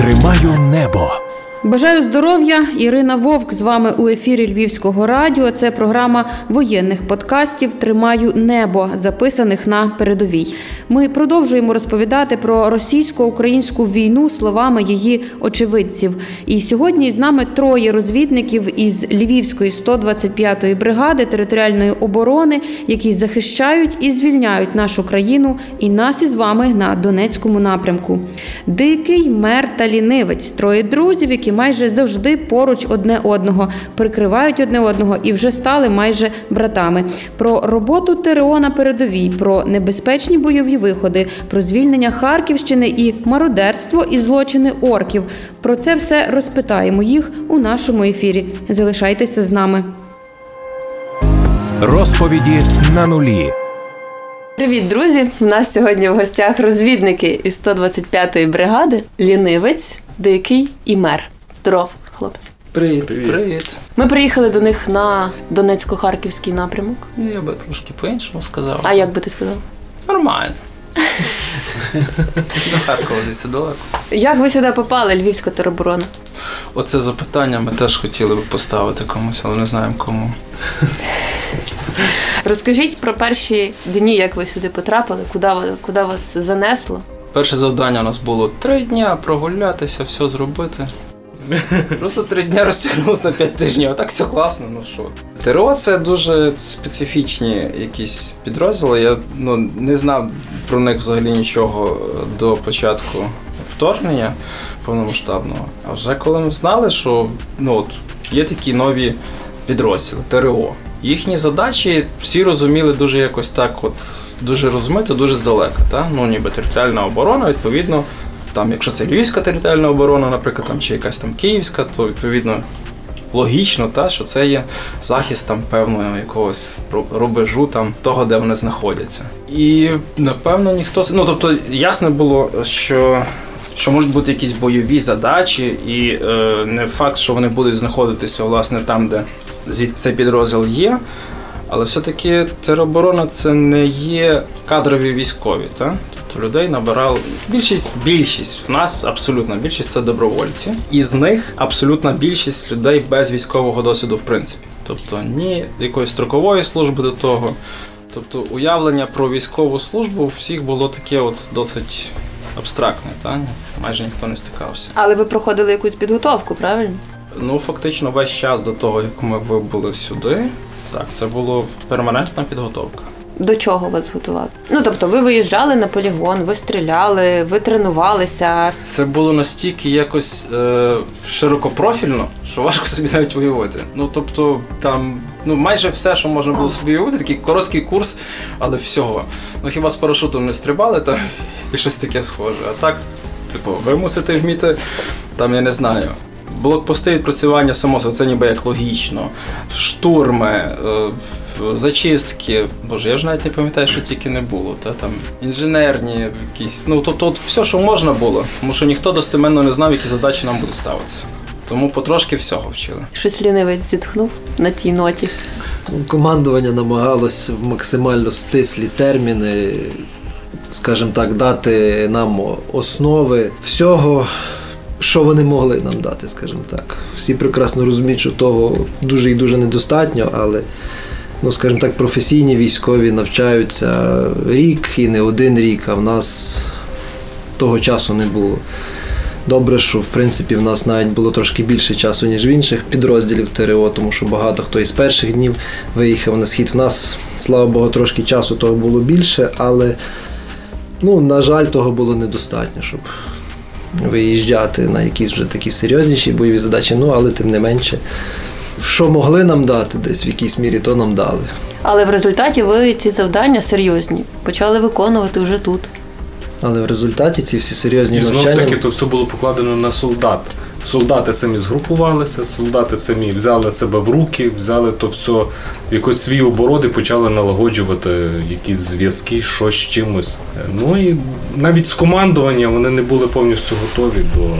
Тримаю небо. Бажаю здоров'я. Ірина Вовк з вами у ефірі Львівського радіо. Це програма воєнних подкастів Тримаю небо, записаних на передовій. Ми продовжуємо розповідати про російсько-українську війну словами її очевидців. І сьогодні з нами троє розвідників із Львівської 125-ї бригади територіальної оборони, які захищають і звільняють нашу країну і нас із вами на Донецькому напрямку. Дикий мер та лінивець троє друзів, які майже завжди поруч одне одного, прикривають одне одного і вже стали майже братами. Про роботу ТРО на передовій, про небезпечні бойові виходи, про звільнення Харківщини і мародерство і злочини орків. Про це все розпитаємо їх у нашому ефірі. Залишайтеся з нами. Розповіді на нулі. Привіт, друзі! У нас сьогодні в гостях розвідники із 125-ї бригади Лінивець, Дикий і Мер. Здоров, хлопці. Привіт. Привіт. Ми приїхали до них на Донецько-Харківський напрямок. Ну, я би трошки по-іншому сказав. А як би ти сказав? Нормально. До Харкова десь далеко. Як ви сюди попали, Львівська тероборона? Оце запитання ми теж хотіли би поставити комусь, але не знаємо кому. Розкажіть про перші дні, як ви сюди потрапили, куди, куди вас занесло. Перше завдання у нас було три дня прогулятися, все зробити. Просто три дня розтягнулося на п'ять тижнів, а так все класно, ну що. ТРО це дуже специфічні якісь підрозділи. Я ну, не знав про них взагалі нічого до початку вторгнення повномасштабного. А вже коли ми знали, що ну, от, є такі нові підрозділи ТРО. Їхні задачі всі розуміли дуже якось так, от дуже розмито, дуже здалека. Та? Ну, ніби територіальна оборона, відповідно, там, якщо це Львівська територіальна оборона, наприклад, там, чи якась там Київська, то відповідно логічно, та, що це є захист там певного якогось рубежу там, того, де вони знаходяться. І напевно ніхто. Ну тобто, ясно було, що. Що можуть бути якісь бойові задачі, і е, не факт, що вони будуть знаходитися власне там, де звідки цей підрозділ є. Але все-таки тероборона це не є кадрові військові. Та? Тобто людей набирали більшість, більшість в нас абсолютна більшість це добровольці. І з них абсолютна більшість людей без військового досвіду, в принципі. Тобто ні якоїсь строкової служби до того. Тобто уявлення про військову службу у всіх було таке от досить абстрактне, та? майже ніхто не стикався. Але ви проходили якусь підготовку, правильно? Ну, фактично, весь час до того, як ми вибули сюди, так, це була перманентна підготовка. До чого вас готували? Ну тобто, ви виїжджали на полігон, ви стріляли, ви тренувалися. Це було настільки якось е, широкопрофільно, що важко собі навіть уявити. Ну тобто, там ну майже все, що можна було собі уявити, такий короткий курс, але всього. Ну хіба з парашутом не стрибали там і щось таке схоже. А так, типу, ви мусите вміти, там я не знаю. Блокпости відпрацювання само собою, це ніби як логічно. Штурми, е, зачистки. Боже, я ж навіть не пам'ятаю, що тільки не було. Та там інженерні якісь. Ну тобто, от все, що можна було, тому що ніхто достеменно не знав, які задачі нам будуть ставитися. Тому потрошки всього вчили. Щось лінивець зітхнув на тій ноті. Командування намагалось в максимально стислі терміни, скажімо так, дати нам основи всього, що вони могли нам дати, скажімо так. Всі прекрасно розуміють, що того дуже і дуже недостатньо, але, ну, скажімо так, професійні військові навчаються рік і не один рік, а в нас того часу не було. Добре, що в принципі в нас навіть було трошки більше часу, ніж в інших підрозділів ТРО, тому що багато хто із перших днів виїхав на схід. В нас, слава Богу, трошки часу того було більше, але, ну, на жаль, того було недостатньо, щоб виїжджати на якісь вже такі серйозніші бойові задачі. Ну, але тим не менше, що могли нам дати десь в якійсь мірі, то нам дали. Але в результаті ви ці завдання серйозні почали виконувати вже тут. Але в результаті ці всі серйозні І знову ж таки, то все було покладено на солдат. Солдати самі згрупувалися, солдати самі взяли себе в руки, взяли то все в якось свій оборот і почали налагоджувати якісь зв'язки, що з чимось. Ну і навіть з командування вони не були повністю готові до,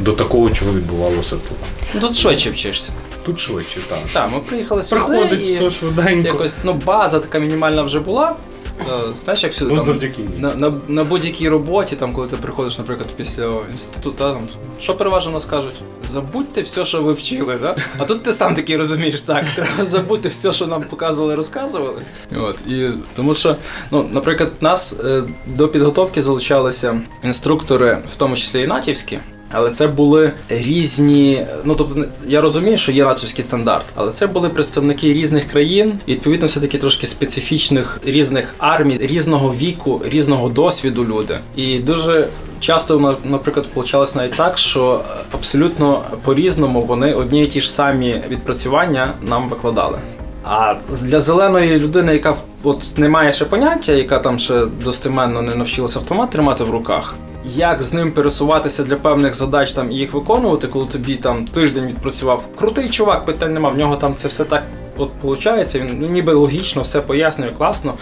до такого, чого відбувалося тут. Тут швидше вчишся. Тут швидше, так. Так, ми приїхали сюди Приходить і все швиденько. якось ну, база така мінімальна вже була. Е, Знаєш, як всюди Ну, там, завдяки на, на, на будь-якій роботі, там, коли ти приходиш, наприклад, після інституту, та, там, що переважно нас кажуть? Забудьте все, що ви вчили, да? а тут ти сам такий розумієш, так, треба забути все, що нам показували, розказували. От, і, тому що, ну, наприклад, нас е, до підготовки залучалися інструктори, в тому числі і натівські. Але це були різні. Ну тобто, я розумію, що є натівський стандарт, але це були представники різних країн, і відповідно все таки трошки специфічних різних армій, різного віку, різного досвіду люди. І дуже часто, на- наприклад, получалось навіть так, що абсолютно по-різному вони одні і ті ж самі відпрацювання нам викладали. А для зеленої людини, яка от не має ще поняття, яка там ще достеменно не навчилася автомат тримати в руках, як з ним пересуватися для певних задач там і їх виконувати, коли тобі там тиждень відпрацював крутий чувак, питань нема, в нього там це все так от виходить, він ну, ніби логічно, все пояснює, класно.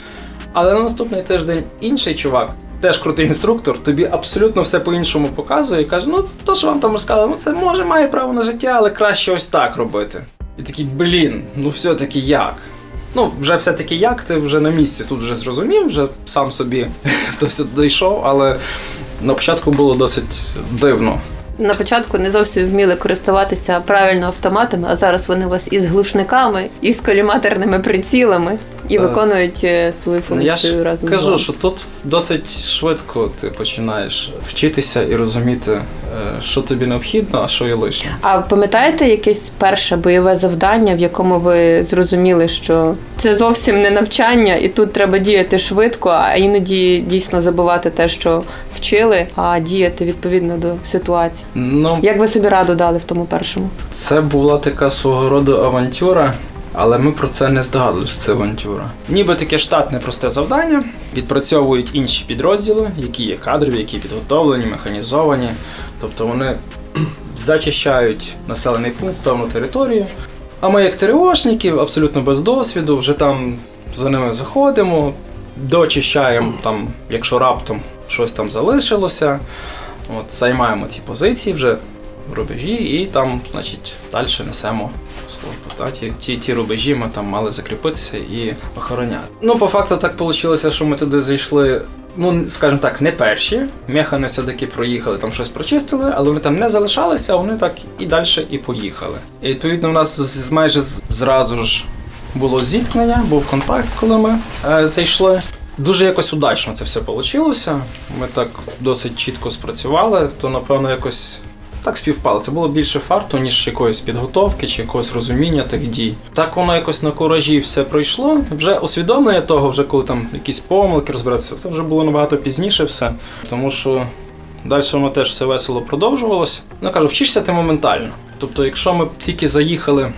Але на наступний тиждень інший чувак, теж крутий інструктор, тобі абсолютно все по-іншому показує і каже: ну то, що вам там розказали, ну це може має право на життя, але краще ось так робити. І такий, блін, ну все-таки як? Ну, вже все-таки як, ти вже на місці тут вже зрозумів, вже сам собі сюди дійшов, але на початку було досить дивно. На початку не зовсім вміли користуватися правильно автоматами, а зараз вони у вас із глушниками, і з коліматорними прицілами і Е, виконують е, свою Ну, я функцію разом з кажу, що тут досить швидко ти починаєш вчитися і розуміти, е, що тобі необхідно, а що є лишнє. А пам'ятаєте якесь перше бойове завдання, в якому ви зрозуміли, що це зовсім не навчання, і тут треба діяти швидко, а іноді дійсно забувати те, що вчили, а діяти відповідно до ситуації. Ну, Як ви собі раду дали в тому першому? Це була така свого роду авантюра, але ми про це не здогадувалися, це авантюра. Ніби таке штатне просте завдання, відпрацьовують інші підрозділи, які є кадрові, які підготовлені, механізовані. Тобто вони зачищають населений пункт, певну територію. А ми, як ТРОшники, абсолютно без досвіду, вже там за ними заходимо, дочищаємо там, якщо раптом щось там залишилося. От, займаємо ті позиції вже рубежі, і там, значить, далі несемо службу. Та? Ті, ті, ті рубежі ми там мали закріпитися і охороняти. Ну, по факту так вийшло, що ми туди зайшли. Ну, скажімо так, не перші. Механи все-таки проїхали, там щось прочистили, але вони там не залишалися, вони так і далі і поїхали. І відповідно, у нас з- майже зразу ж було зіткнення, був контакт, коли ми е, зайшли. Дуже якось удачно це все вийшло. Ми так досить чітко спрацювали, то напевно якось так співпало. Це було більше фарту, ніж якоїсь підготовки чи якогось розуміння тих дій. Так воно якось на куражі все пройшло. Вже усвідомлення того, вже коли там якісь помилки розбиратися, це вже було набагато пізніше все. Тому що далі воно теж все весело продовжувалось. Ну кажу, вчишся ти моментально. Тобто, якщо ми тільки заїхали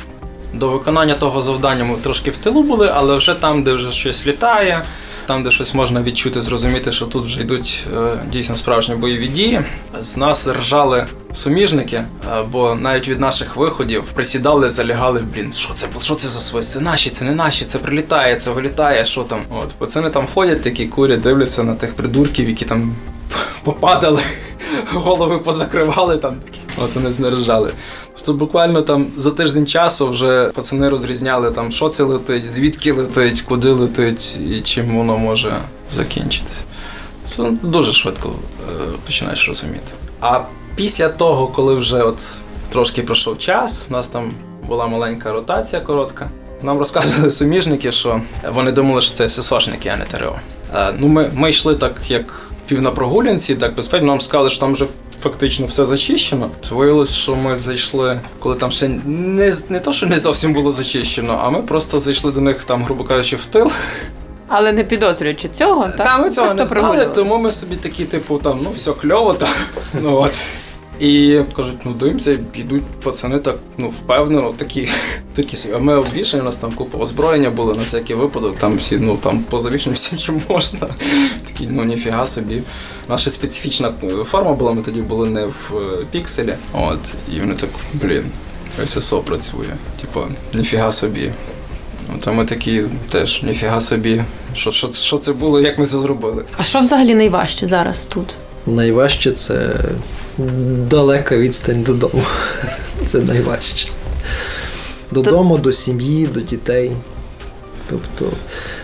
до виконання того завдання, ми трошки в тилу були, але вже там, де вже щось літає, там, де щось можна відчути, зрозуміти, що тут вже йдуть е, дійсно справжні бойові дії. З нас ржали суміжники, е, бо навіть від наших виходів присідали, залягали, блін, що це що це за свист? Це наші, це не наші, це прилітає, це вилітає, що там. От пацани там ходять, такі курять, дивляться на тих придурків, які там попадали, голови позакривали там. От вони знережали. Тобто буквально там за тиждень часу вже пацани розрізняли там, що це летить, звідки летить, куди летить і чим воно може закінчитися. Дуже швидко е, починаєш розуміти. А після того, коли вже от трошки пройшов час, у нас там була маленька ротація коротка. Нам розказували суміжники, що вони думали, що це ССОшники, а не ТРО. Е, ну, ми, ми йшли так, як пів на прогулянці, так безпечно. Нам сказали, що там вже фактично все зачищено. Виявилось, що ми зайшли, коли там ще не, не то, що не зовсім було зачищено, а ми просто зайшли до них там, грубо кажучи, в тил. Але не підозрюючи цього, так? Та ми цього Просто не знали, тому ми собі такі, типу, там, ну все кльово там. Ну от. І кажуть, ну дивимося, йдуть пацани так, ну, впевнено, такі, такі собі. А ми обвішані, у нас там купа озброєння було на всякий випадок, там всі, ну там позавішені всім, чим можна. Такі, ну ніфіга собі. Наша специфічна е, форма була, ми тоді були не в е, пікселі. От, і вони так, блін, ССО працює. Типа, ніфіга собі. Ну, то ми такі теж, ніфіга собі. Що, що, що це було, як ми це зробили? А що взагалі найважче зараз тут? Найважче це далека відстань додому. Це найважче. Додому, до сім'ї, до дітей. Тобто,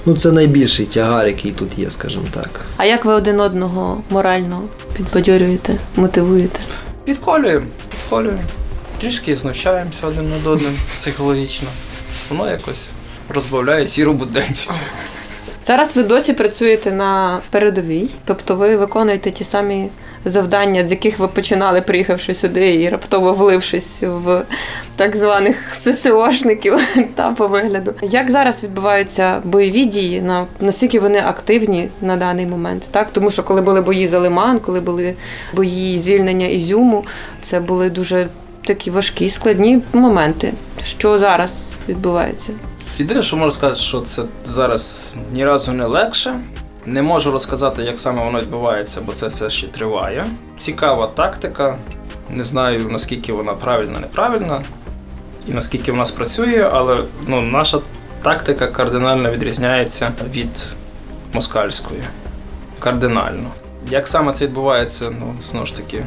ну це найбільший тягар, який тут є, скажімо так. А як ви один одного морально підбадьорюєте, мотивуєте? Підколюємо, підколюємо. Трішки знущаємося один над одним психологічно. Воно якось розбавляє сіру буденність. Зараз ви досі працюєте на передовій, тобто ви виконуєте ті самі завдання, з яких ви починали, приїхавши сюди і раптово влившись в так званих ССОшників та по вигляду. Як зараз відбуваються бойові дії? На наскільки вони активні на даний момент? Так, тому що коли були бої за Лиман, коли були бої звільнення Ізюму, це були дуже такі важкі, складні моменти. Що зараз відбувається? Єдине, що можу сказати, що це зараз ні разу не легше. Не можу розказати, як саме воно відбувається, бо це все ще триває. Цікава тактика. Не знаю, наскільки вона правильна, неправильна, і наскільки вона спрацює, але ну, наша тактика кардинально відрізняється від москальської. Кардинально. Як саме це відбувається, ну, знову ж таки,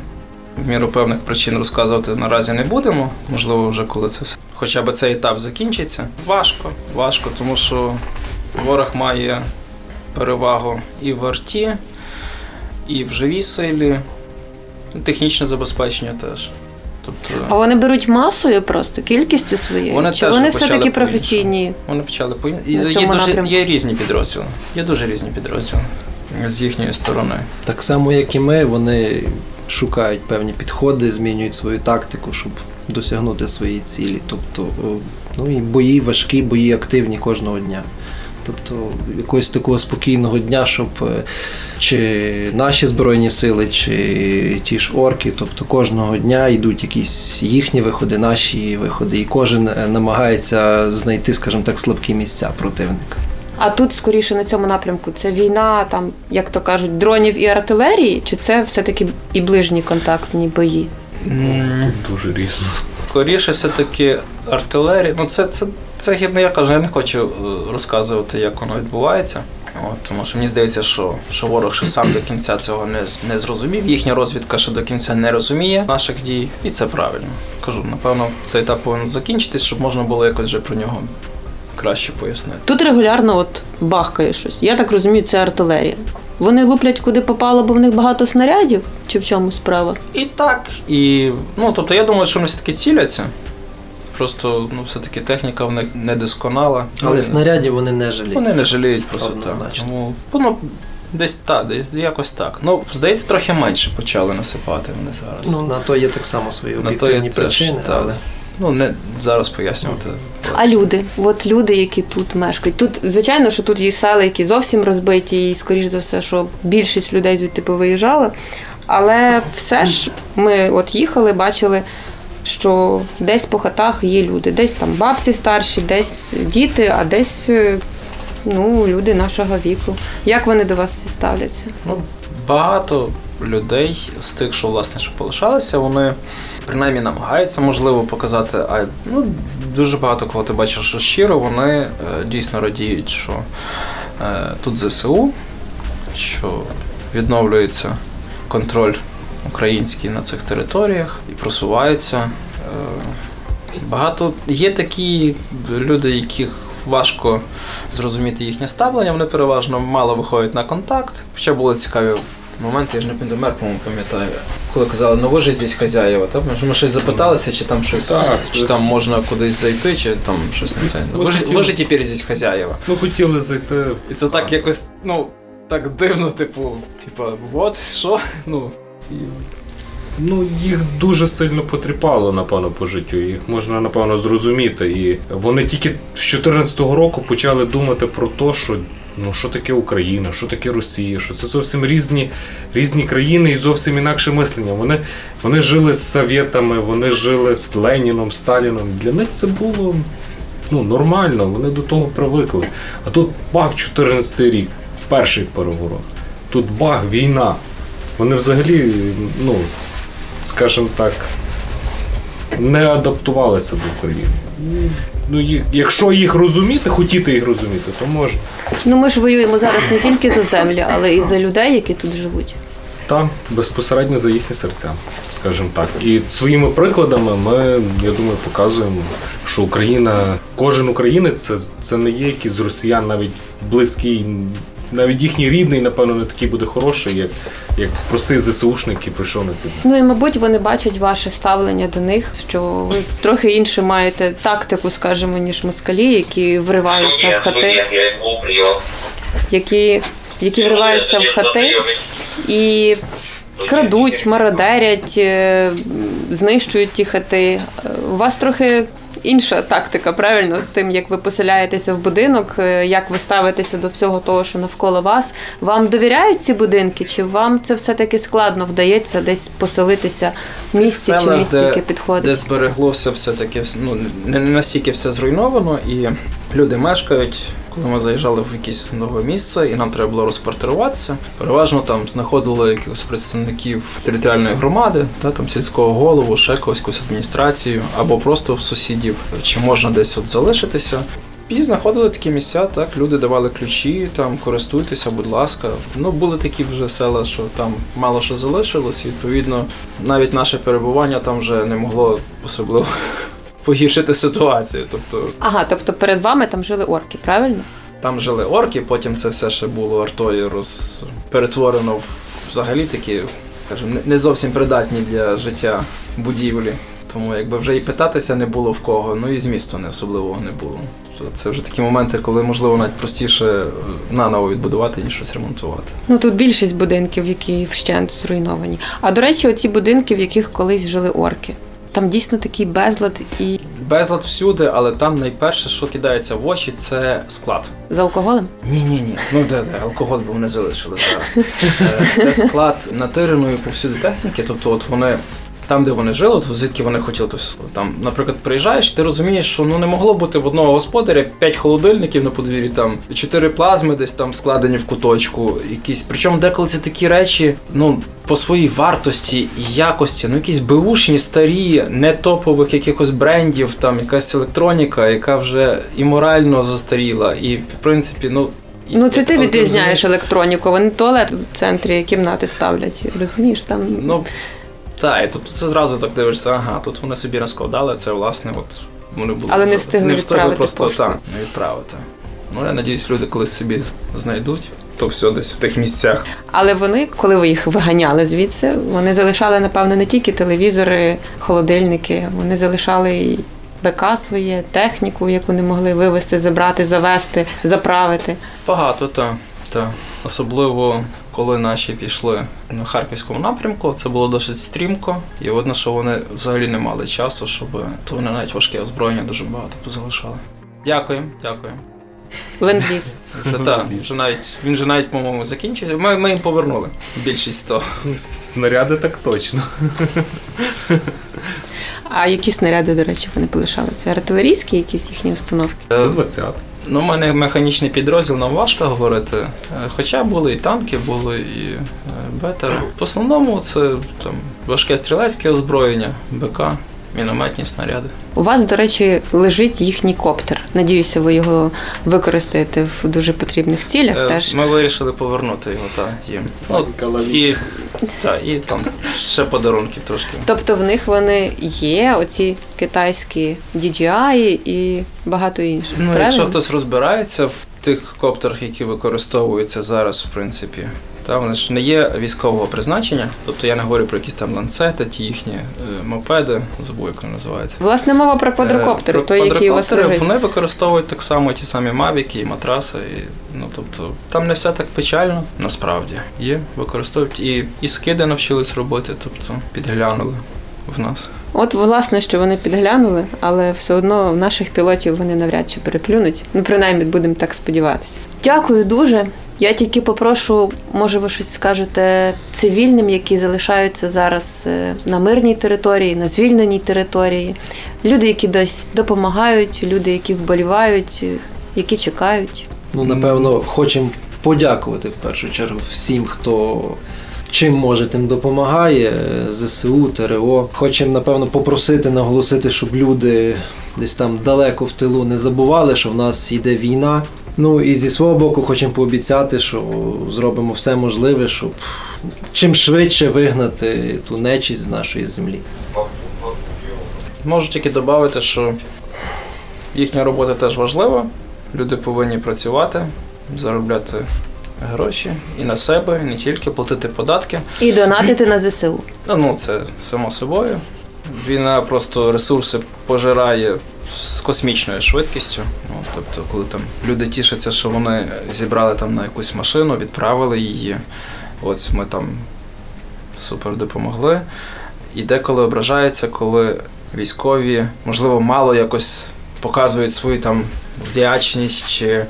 в міру певних причин розказувати наразі не будемо. Можливо, вже коли це все. Хоча б цей етап закінчиться. Важко, важко, тому що ворог має перевагу і в арті, і в живій силі, технічне забезпечення теж. Тобто, А вони беруть масою просто кількістю своєю? Вони Чи теж вони все-таки професійні? вони почали по є, дуже, є різні підрозділи. Є дуже різні підрозділи з їхньої сторони. Так само, як і ми, вони шукають певні підходи, змінюють свою тактику, щоб досягнути свої цілі. Тобто, ну і бої важкі, бої активні кожного дня. Тобто якогось такого спокійного дня, щоб е, чи наші збройні сили, чи ті ж орки, тобто кожного дня йдуть якісь їхні виходи, наші виходи, і кожен е, намагається знайти, скажімо так, слабкі місця противника. А тут скоріше на цьому напрямку це війна, там, як то кажуть, дронів і артилерії, чи це все-таки і ближні контактні бої? Дуже різно. Скоріше все-таки артилерія. Ну, це, це, це гідно, я кажу, я не хочу е, розказувати, як воно відбувається. От, тому що мені здається, що, що ворог ще сам до кінця цього не, не зрозумів. Їхня розвідка ще до кінця не розуміє наших дій, і це правильно. Кажу, напевно, цей етап повинен закінчитись, щоб можна було якось вже про нього краще пояснити. Тут регулярно от бахкає щось. Я так розумію, це артилерія. Вони луплять куди попало, бо в них багато снарядів, чи в чому справа? І так, і ну тобто я думаю, що вони все-таки ціляться. Просто ну, все-таки техніка в них недосконала. Але Вони- снарядів вони не жаліють. Вони не жаліють просто так. Тому ну, десь так, десь якось так. Ну, здається, трохи менше почали насипати вони зараз. Ну, на то є так само свої На то є об'єктивні теж, причини, так. але Ну, не зараз пояснювати. А люди, от люди, які тут мешкають. Тут, звичайно, що тут є села, які зовсім розбиті, і скоріш за все, що більшість людей звідти повиїжджала. Але все ж ми от їхали, бачили, що десь по хатах є люди, десь там бабці старші, десь діти, а десь е, ну, люди нашого віку. Як вони до вас ставляться? Ну, багато людей з тих, що власне що полишалися, вони принаймні намагаються можливо показати. А ну, дуже багато кого ти бачиш, що щиро вони е, дійсно радіють, що е, тут ЗСУ, що відновлюється контроль український на цих територіях і просуваються. Е, Багато є такі люди, яких важко зрозуміти їхнє ставлення. Вони переважно мало виходять на контакт. Ще були цікаві моменти, я ж не пам'ятаю, по-моєму, пам'ятаю, коли казали, ну ви ж здесь хазяєва, так? Ми ж- Ми щось запиталися, чи там щось, Так, чи це- там можна кудись зайти, чи там щось не це. Ви ж, хотів- ви ж тепер здесь хазяєва. Ну, хотіли зайти. І це так якось, ну, так дивно, типу, типу, от, що? Ну, Ну, їх дуже сильно потріпало, напевно, по життю. Їх можна, напевно, зрозуміти. І вони тільки з 14-го року почали думати про те, що ну, що таке Україна, що таке Росія, що це зовсім різні, різні країни і зовсім інакше мислення. Вони, вони жили з совєтами, вони жили з Леніном, Сталіном. Для них це було ну, нормально, вони до того привикли. А тут бах, 14 рік, перший переворот. Тут бах, війна. Вони взагалі, ну, скажімо так, не адаптувалися до України. Ну, їх, якщо їх розуміти, хотіти їх розуміти, то можна. Ну ми ж воюємо зараз не тільки за землю, але і за людей, які тут живуть. та безпосередньо за їхні серця, скажімо так. І своїми прикладами ми, я думаю, показуємо, що Україна, кожен українець це, це не є якийсь росіян навіть близький, навіть їхній рідний, напевно, не такий буде хороший, як, як простий ЗСУшник, який прийшов на ці землі. Ну і мабуть, вони бачать ваше ставлення до них, що ви трохи інше маєте тактику, скажімо, ніж москалі, які вриваються в хати, які, які вриваються в хати і крадуть, мародерять, е, знищують ті хати. У вас трохи інша тактика, правильно, з тим, як ви поселяєтеся в будинок, е, як ви ставитеся до всього того, що навколо вас. Вам довіряють ці будинки, чи вам це все-таки складно вдається десь поселитися в місті чи селах, місті, де- яке підходить? Де збереглося все-таки, ну, не не настільки все зруйновано, і люди мешкають. Коли ми заїжджали в якесь нове місце, і нам треба було розквартируватися, переважно там знаходили якихось представників територіальної громади, та там сільського голову, ще когось якусь адміністрацію, або просто в сусідів, чи можна десь от залишитися. І знаходили такі місця, так люди давали ключі, там користуйтеся, будь ласка. Ну були такі вже села, що там мало що залишилось. І, відповідно, навіть наше перебування там вже не могло особливо погіршити ситуацію. Тобто Ага, тобто перед вами там жили орки, правильно? там жили орки, потім це все ще було артою роз... перетворено в взагалі такі, скажімо, не- зовсім придатні для життя будівлі. Тому якби вже і питатися не було в кого, ну і змісту не особливого не було. Тобто Це вже такі моменти, коли можливо навіть простіше е, наново відбудувати, ніж щось ремонтувати. Ну тут більшість будинків, які вщент зруйновані. А до речі, оті будинки, в яких колись жили орки. Там дійсно такий безлад і Безлад всюди, але там найперше, що кидається в очі, це склад. з алкоголем. Ні, ні, ні. Ну де, де, алкоголь бо вони залишили зараз. Е, Це склад натиреної повсюди техніки. Тобто, от вони там, де вони жили, от звідки вони хотіли, то все. там, наприклад, приїжджаєш, ти розумієш, що ну не могло бути в одного господаря 5 холодильників на подвір'ї, там 4 плазми десь там складені в куточку, якісь. Причому деколи це такі речі, ну. По своїй вартості і якості, ну якісь беушні, старі, не топових якихось брендів, там якась електроніка, яка вже і морально застаріла, і в принципі, ну Ну це ти відрізняєш електроніку. Вони туалет в центрі кімнати ставлять. Розумієш, там Ну, так, і тобто це зразу так дивишся, ага, тут вони собі розкладали, це власне, от вони були. Але не встигли не встигли відправити просто поштою. так, не відправити. Ну, я надіюсь, люди колись собі знайдуть, то все десь в тих місцях. Але вони, коли ви їх виганяли звідси, вони залишали, напевно, не тільки телевізори, холодильники, вони залишали і БК своє, техніку, яку не могли вивезти, забрати, завести, заправити. Багато, так. Та. Особливо, коли наші пішли на харківському напрямку, це було досить стрімко, і видно, що вони взагалі не мали часу, щоб то вони навіть важке озброєння дуже багато позалишали. Дякую, дякую. Ленд-ліз. Вже так, вже навіть він же навіть, по-моєму, закінчився. Ми, ми їм повернули більшість того. Снаряди так точно. А які снаряди, до речі, вони полишали? Це артилерійські якісь їхні установки? 120. Ну, у мене механічний підрозділ, нам важко говорити. Е, Хоча були і танки, були і е. В основному це там важке стрілецьке озброєння, БК, мінометні снаряди. У вас, до речі, лежить їхній коптер. Надіюся, ви його використаєте в дуже потрібних цілях. Е, Теж Ми вирішили повернути його та їм. Ну, і, та, і там ще подарунків трошки. тобто в них вони є, оці китайські DJI і багато інших. Ну, правильно? якщо хтось розбирається в тих коптерах, які використовуються зараз, в принципі, та вони ж не є військового призначення. Тобто я не говорю про якісь там ланцети, ті їхні е, мопеди, забув, як вони називаються. Власне, мова про квадрокоптери, Е, той, про який у вас лежить. Вони використовують так само ті самі мавіки і матраси. І, ну, тобто, там не все так печально, насправді. Є, використовують і, і скиди навчились робити, тобто підглянули в нас. От, власне, що вони підглянули, але все одно наших пілотів вони навряд чи переплюнуть. Ну, принаймні, будемо так сподіватися. Дякую дуже. Я тільки попрошу, може, ви щось скажете цивільним, які залишаються зараз е, на мирній території, на звільненій території. Люди, які десь допомагають, люди, які вболівають, е, які чекають. Ну, напевно, хочемо подякувати в першу чергу всім, хто чим може, тим допомагає. ЗСУ, ТРО. Хочемо, напевно, попросити, наголосити, щоб люди десь там далеко в тилу не забували, що в нас йде війна, Ну і зі свого боку хочемо пообіцяти, що зробимо все можливе, щоб чим швидше вигнати ту нечість з нашої землі. Можу тільки додати, що їхня робота теж важлива. Люди повинні працювати, заробляти гроші і на себе, і не тільки платити податки. І донатити на ЗСУ. Ну, ну це само собою. Війна просто ресурси пожирає з космічною швидкістю. Ну, тобто, коли там люди тішаться, що вони зібрали там на якусь машину, відправили її. Ось ми там супер допомогли. І деколи ображається, коли військові, можливо, мало якось показують свою там вдячність чи е,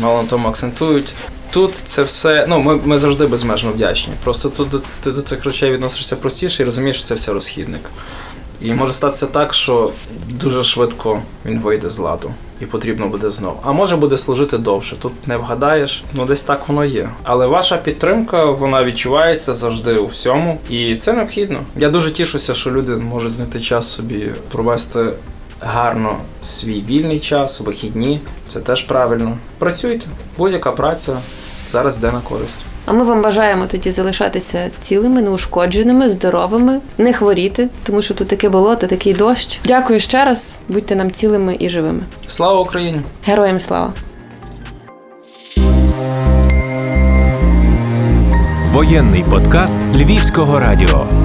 мало на тому акцентують. Тут це все, ну ми, ми завжди безмежно вдячні. Просто тут ти до цих речей відносишся простіше і розумієш, що це все розхідник. І може статися так, що дуже швидко він вийде з ладу і потрібно буде знову. А може буде служити довше. Тут не вгадаєш, ну десь так воно є. Але ваша підтримка вона відчувається завжди у всьому, і це необхідно. Я дуже тішуся, що люди можуть знайти час собі провести гарно свій вільний час, вихідні. Це теж правильно. Працюйте, будь-яка праця зараз йде на користь. А ми вам бажаємо тоді залишатися цілими, неушкодженими, здоровими, не хворіти, тому що тут таке болото, такий дощ. Дякую ще раз. Будьте нам цілими і живими. Слава Україні! Героям слава! Воєнний подкаст Львівського радіо.